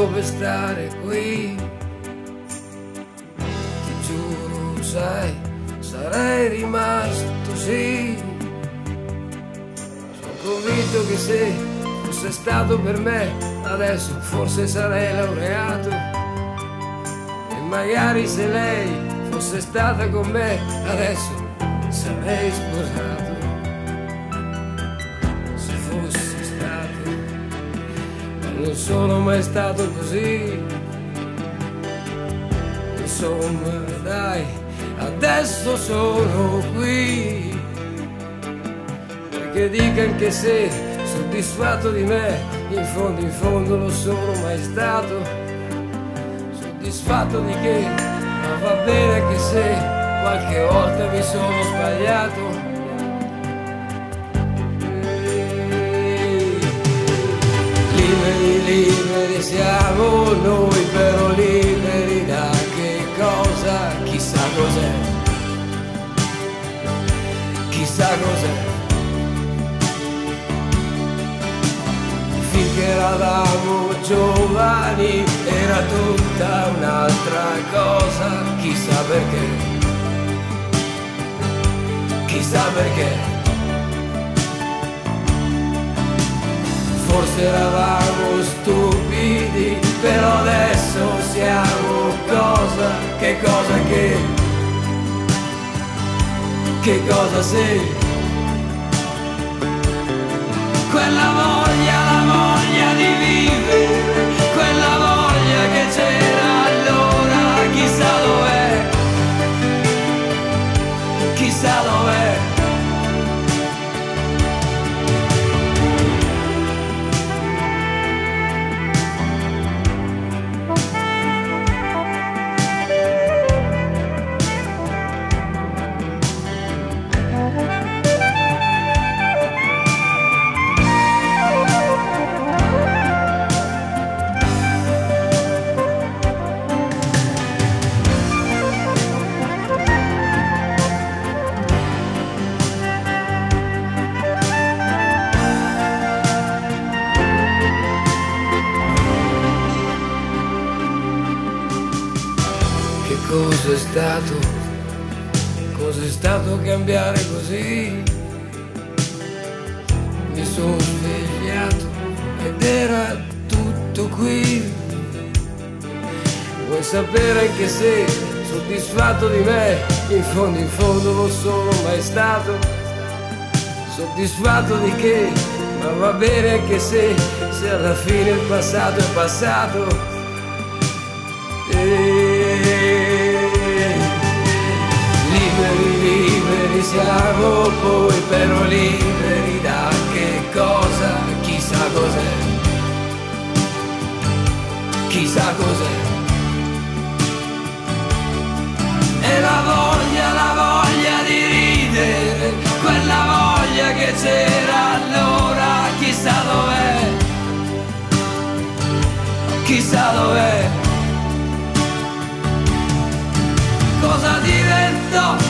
motivo per stare qui, ti giuro, sai, sarei rimasto sì. Sono convinto che se fosse stato per me, adesso forse sarei laureato. E magari se lei fosse stata con me, adesso sarei sposato. Sono mai stato così. Insomma, dai, adesso sono qui. Perché dica anche se soddisfatto di me, in fondo, in fondo lo sono mai stato. Soddisfatto di che, ma va bene anche se qualche volta mi sono sbagliato. Siamo noi, però liberi da che cosa? Chissà cos'è. Chissà cos'è. Finché eravamo giovani era tutta un'altra cosa, chissà perché chissà perché. Forse eravamo stupidi, però adesso siamo cosa, che cosa che, che cosa sei. Quella voglia, cos'è stato? Cos'è stato cambiare così? Mi sono svegliato ed era tutto qui. Vuoi sapere anche se soddisfatto di me? In fondo, in fondo lo sono mai stato. Soddisfatto di che? Ma va bene anche se, se alla fine il passato è passato. E chissà cos'è. E la voglia, la voglia di ridere, quella voglia che c'era allora, chissà dov'è, chissà dov'è. Cosa diventò